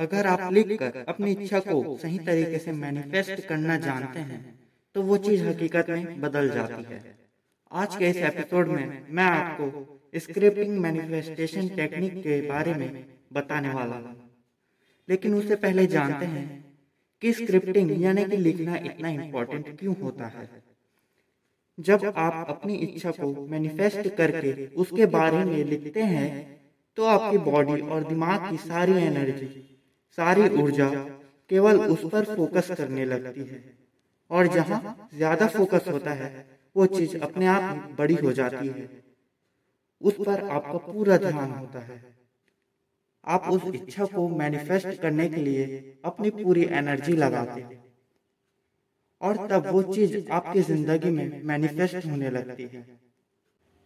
अगर आप लिख कर अपनी इच्छा को सही तरीके से मैनिफेस्ट करना जानते हैं तो वो चीज़ हकीकत में बदल जाती है। आज के इस एपिसोड में मैं आपको स्क्रिप्टिंग मैनिफेस्टेशन टेक्निक के बारे में बताने वाला हूँ। लेकिन उससे पहले जानते हैं कि स्क्रिप्टिंग यानी कि लिखना इतना इम्पोर्टेंट क्यों होता है। जब आप अपनी इच्छा को मैनिफेस्ट करके उसके बारे में लिखते हैं तो आपकी बॉडी और दिमाग की सारी एनर्जी सारी ऊर्जा केवल उस पर फोकस करने लगती है। और जहाँ ज़्यादा फोकस होता है वो चीज़ अपने आप बड़ी हो जाती है। उस पर आपका पूरा ध्यान होता है। आप उस इच्छा को मैनिफेस्ट करने के लिए अपनी पूरी एनर्जी लगाते हैं। और तब वो चीज़ आपकी ज़िंदगी में मैनिफेस्ट होने लगती है।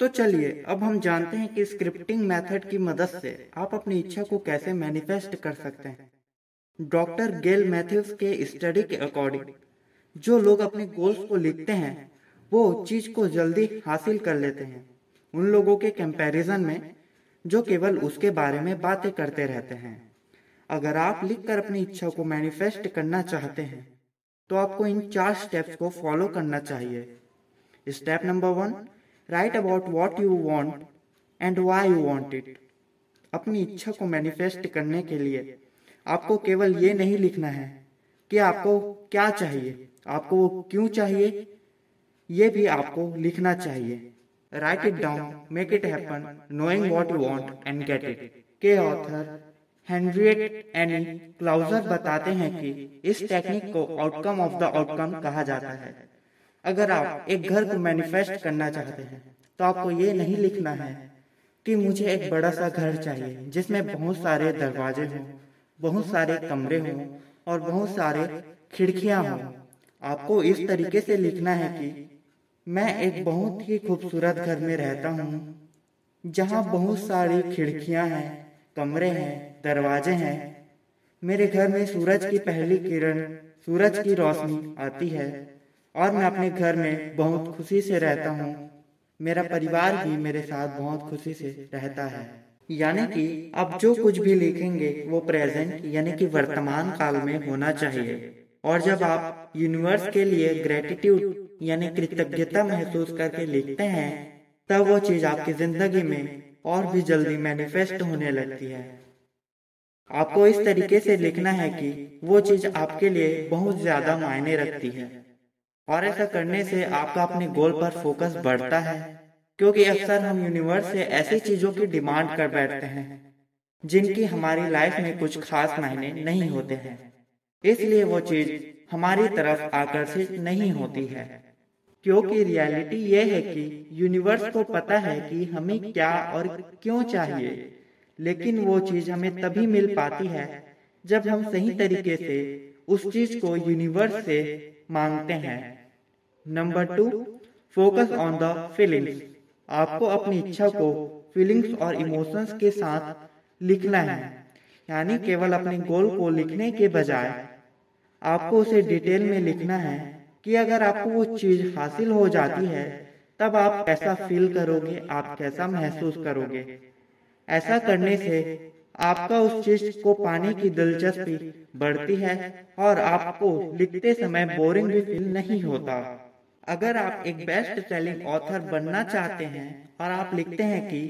तो चलिए अब हम जानते हैं कि स्क्रिप्टिंग मेथड की मदद से आप अपनी इच्छा को कैसे मैनिफेस्ट कर सकते हैं डॉक्टर गेल मैथ्यूज के स्टडी के अकॉर्डिंग। जो लोग अपने गोल्स को लिखते हैं, वो चीज़ को जल्दी हासिल कर लेते हैं। उन लोगों के कंपैरिजन में, जो केवल उसके बारे में बातें करते रहते हैं। अगर आप लिखकर अपनी इच्छा को मैनिफेस्ट करना चाहते हैं तो आपको इन चार स्टेप्स को फॉलो करना चाहिए। Step number one write about what you want and why you want it अपनी इच्छा को मैनिफेस्ट करने के लिए आपको केवल ये नहीं लिखना है कि आपको क्या चाहिए। आपको वो क्यों चाहिए? ये भी आपको लिखना चाहिए। Write it down make it happen knowing what you want and get it के ऑथर हेनरिएट एनी क्लाउजर बताते हैं कि इस टेक्निक को आउटकम ऑफ़ द आउटकम कहा जाता है। अगर आप एक घर को मैनिफेस्ट करना चाहते हैं तो आपको ये नहीं लिखना है कि मुझे एक बड़ा सा घर चाहिए जिसमें बहुत सारे दरवाजे हों। बहुत सारे कमरे हों और बहुत सारे खिड़कियाँ हों। आपको इस तरीके से लिखना है कि मैं एक बहुत ही खूबसूरत घर में रहता हूँ, जहाँ बहुत सारी खिड़कियाँ हैं, कमरे हैं, दरवाजे हैं। मेरे घर में सूरज की पहली किरण, सूरज की रोशनी आती है और मैं अपने घर में बहुत खुशी से रहता हूँ। मेरा परिवार भी मेरे साथ बहुत खुशी से रहता है। यानी कि आप जो कुछ भी लिखेंगे वो प्रेजेंट यानी कि वर्तमान काल में होना चाहिए। और जब आप यूनिवर्स के लिए ग्रेटिट्यूड यानी कृतज्ञता महसूस करके लिखते हैं तब वो चीज़ आपकी ज़िंदगी में और भी जल्दी मैनिफेस्ट होने लगती है। आपको इस तरीके से लिखना है कि वो चीज़ आपके लिए बहुत ज़्यादा मायने रखती है। और ऐसा करने से आपका अपने गोल पर फोकस बढ़ता है। क्योंकि अक्सर हम यूनिवर्स से ऐसी चीज़ों की डिमांड कर बैठते हैं, जिनकी हमारी लाइफ में कुछ खास मायने नहीं होते हैं। इसलिए वो चीज़ हमारी तरफ़ आकर्षित नहीं होती है, क्योंकि रियलिटी ये है कि यूनिवर्स को पता है कि हमें क्या और क्यों चाहिए, लेकिन वो चीज़ हमें तभी मिल पाती है जब हम सही तरीके से उस चीज़ को यूनिवर्स से मांगते हैं। Number two focus on the feelings आपको अपनी इच्छा को फीलिंग्स और इमोशंस के साथ लिखना है। यानी केवल अपने गोल को लिखने के बजाय आपको उसे डिटेल में लिखना है कि अगर आपको वो चीज़ हासिल हो जाती है तब आप कैसा फील करोगे आप कैसा महसूस करोगे। ऐसा करने से आपका उस चीज़ को पाने की दिलचस्पी बढ़ती है और आपको लिखते समय बोरिंग भी फील नहीं होता। अगर आप एक बेस्ट सेलिंग ऑथर बनना चाहते हैं और आप लिखते हैं कि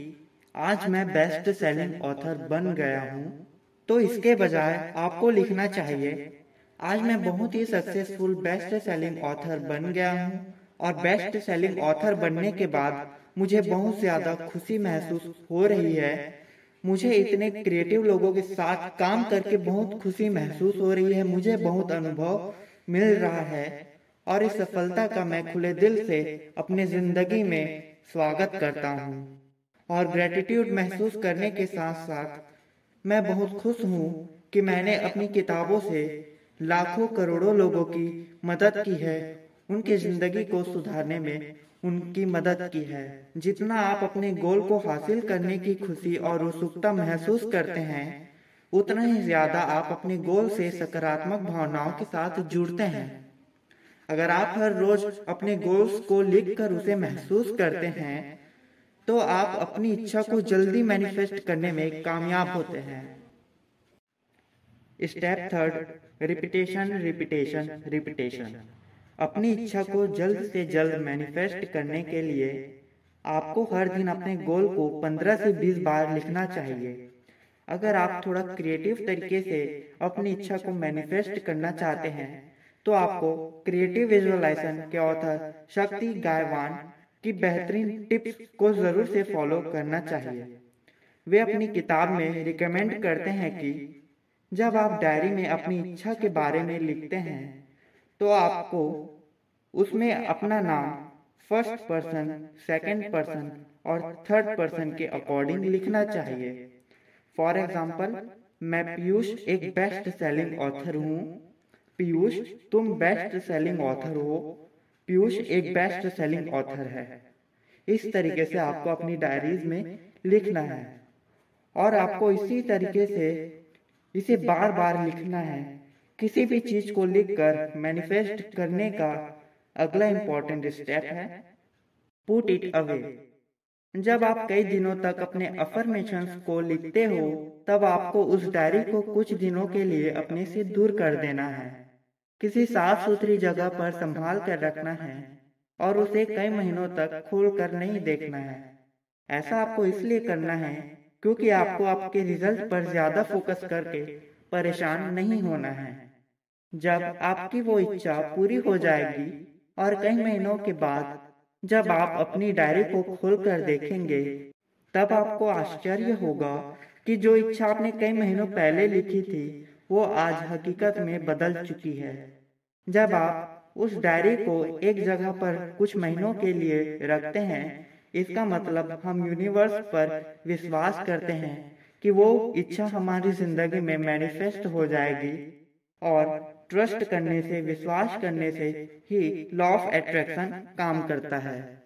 आज मैं बेस्ट सेलिंग ऑथर बन गया हूँ तो इसके बजाय आपको लिखना चाहिए आज मैं बहुत ही सक्सेसफुल बेस्ट सेलिंग ऑथर बन गया हूँ और बेस्ट सेलिंग ऑथर बनने के बाद मुझे बहुत ज़्यादा खुशी महसूस हो रही है। मुझे इतने क्रिएटिव लोगों के साथ काम करके बहुत खुशी महसूस हो रही है मुझे बहुत अनुभव मिल रहा है और इस सफलता का मैं खुले दिल से अपने ज़िंदगी में स्वागत करता हूँ। और ग्रेटिट्यूड महसूस करने के साथ साथ मैं बहुत खुश हूँ कि मैंने अपनी किताबों से लाखों करोड़ों लोगों की मदद की है, उनकी ज़िंदगी को सुधारने में उनकी मदद की है। जितना आप अपने गोल को हासिल करने की खुशी और उत्सुकता महसूस करते हैं, उतना ही ज़्यादा आप अपने गोल से सकारात्मक भावनाओं के साथ जुड़ते हैं। अगर आप हर रोज अपने गोल्स को लिखकर उसे महसूस करते हैं तो आप अपनी इच्छा को जल्दी मैनिफेस्ट करने में कामयाब होते हैं। Step third repetition repetition repetition अपनी इच्छा को जल्द से जल्द मैनिफेस्ट करने के लिए आपको हर दिन अपने गोल को 15 से 20 बार लिखना चाहिए। अगर आप थोड़ा क्रिएटिव तरीके से अपनी इच्छा को मैनिफेस्ट करना चाहते हैं तो आपको क्रिएटिव विजुअलाइजेशन के ऑथर शक्ति गायवान की बेहतरीन टिप्स को ज़रूर से फॉलो करना चाहिए। वे अपनी किताब में रिकमेंड करते हैं कि जब आप डायरी में अपनी इच्छा के बारे में लिखते हैं तो आपको उसमें अपना नाम फ़र्स्ट पर्सन सेकंड पर्सन और थर्ड पर्सन के अकॉर्डिंग लिखना चाहिए। फॉर एग्ज़ाम्पल मैं पीयूष एक बेस्ट सेलिंग ऑथर हूँ। पीयूष तुम बेस्ट सेलिंग ऑथर हो। पीयूष एक बेस्ट सेलिंग ऑथर है। इस तरीके से आपको अपनी डायरीज में लिखना है। और आपको इसी तरीके से इसे बार बार लिखना है। किसी भी चीज़ को लिखकर मैनिफेस्ट करने का अगला इम्पोर्टेंट स्टेप है। पुट इट अवे जब आप कई दिनों तक अपने अफर्मेशन को लिखते हो तब आपको उस डायरी को कुछ दिनों के लिए अपने से दूर कर देना है। किसी साफ़ सुथरी जगह पर संभाल कर रखना है और उसे कई महीनों तक खोल कर नहीं देखना है। ऐसा आपको इसलिए करना है क्योंकि आपको आपके रिज़ल्ट पर ज़्यादा फोकस करके परेशान नहीं होना है। जब आपकी वो इच्छा पूरी हो जाएगी और कई महीनों के बाद जब आप अपनी डायरी को खोल कर देखेंगे तब आपको आश्चर्य होगा कि जो इच्छा आपने कई महीनों पहले लिखी थी वो आज हकीकत में बदल चुकी है। जब आप उस डायरी को एक जगह पर कुछ महीनों के लिए रखते हैं, इसका मतलब हम यूनिवर्स पर विश्वास करते हैं कि वो इच्छा हमारी ज़िंदगी में मैनिफेस्ट हो जाएगी और ट्रस्ट करने से, विश्वास करने से ही लॉ ऑफ़ एट्रैक्शन काम करता है।